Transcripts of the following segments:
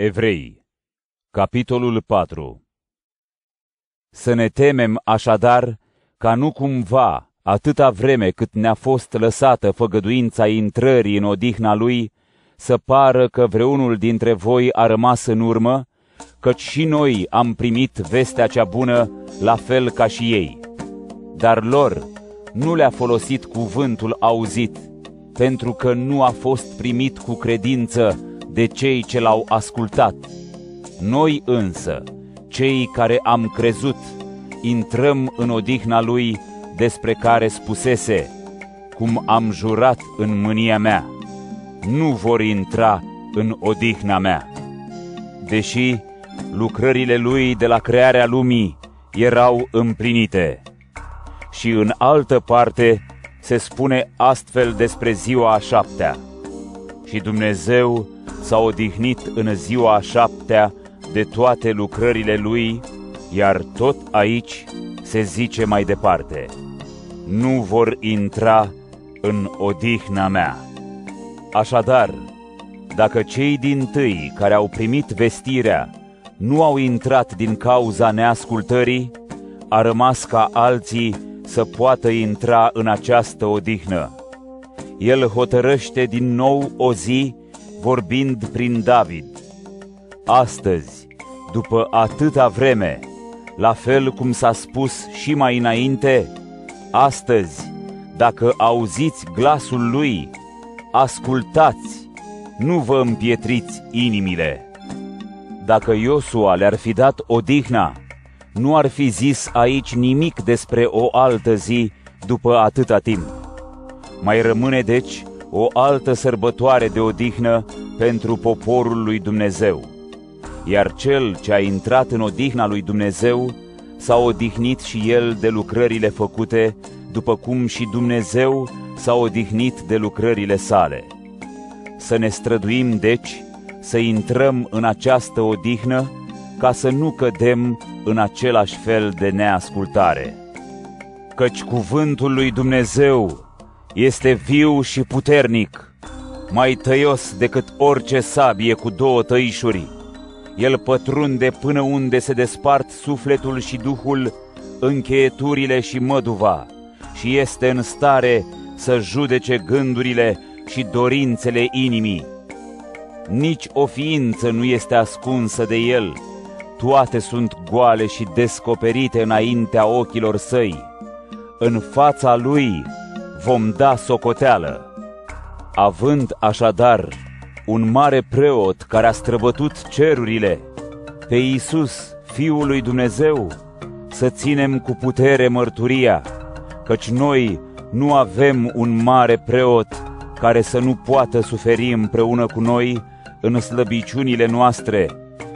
Evrei, capitolul 4 Să ne temem așadar ca nu cumva, atâta vreme cât ne-a fost lăsată făgăduința intrării în odihna lui, să pară că vreunul dintre voi a rămas în urmă, căci și noi am primit vestea cea bună, la fel ca și ei. Dar lor nu le-a folosit cuvântul auzit, pentru că nu a fost primit cu credință de cei ce l-au ascultat. Noi însă, cei care am crezut, intrăm în odihna lui despre care spusese, cum am jurat în mânia mea, nu vor intra în odihna mea. Deși lucrările lui de la crearea lumii erau împlinite. Și în altă parte se spune astfel despre ziua a șaptea. Și Dumnezeu s-a odihnit în ziua a șaptea de toate lucrările lui, iar tot aici se zice mai departe, nu vor intra în odihna mea. Așadar, dacă cei din tâi care au primit vestirea nu au intrat din cauza neascultării, a rămas ca alții să poată intra în această odihnă. El hotărăște din nou o zi vorbind prin David. Astăzi, după atâta vreme, la fel cum s-a spus și mai înainte, astăzi, dacă auziți glasul lui, ascultați, nu vă împietriți inimile. Dacă Iosua le-ar fi dat odihna, nu ar fi zis aici nimic despre o altă zi după atâta timp. Mai rămâne deci o altă sărbătoare de odihnă pentru poporul lui Dumnezeu. Iar cel ce a intrat în odihna lui Dumnezeu s-a odihnit și el de lucrările făcute, după cum și Dumnezeu s-a odihnit de lucrările sale. Să ne străduim, deci, să intrăm în această odihnă, ca să nu cădem în același fel de neascultare. Căci cuvântul lui Dumnezeu este viu și puternic, mai tăios decât orice sabie cu două tăișuri. El pătrunde până unde se despart sufletul și duhul, încheieturile și măduva, și este în stare să judece gândurile și dorințele inimii. Nici o ființă nu este ascunsă de el, toate sunt goale și descoperite înaintea ochilor săi. În fața lui vom da socoteală. Având așadar un mare preot care a străbătut cerurile, pe Iisus, Fiul lui Dumnezeu, să ținem cu putere mărturia, căci noi nu avem un mare preot care să nu poată suferi împreună cu noi în slăbiciunile noastre,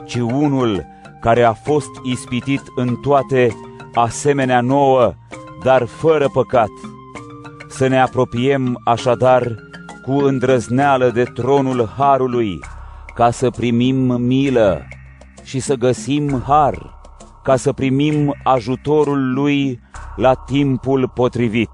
ci unul care a fost ispitit în toate asemenea nouă, dar fără păcat. Să ne apropiem așadar cu îndrăzneală de tronul Harului, ca să primim milă și să găsim har, ca să primim ajutorul Lui la timpul potrivit.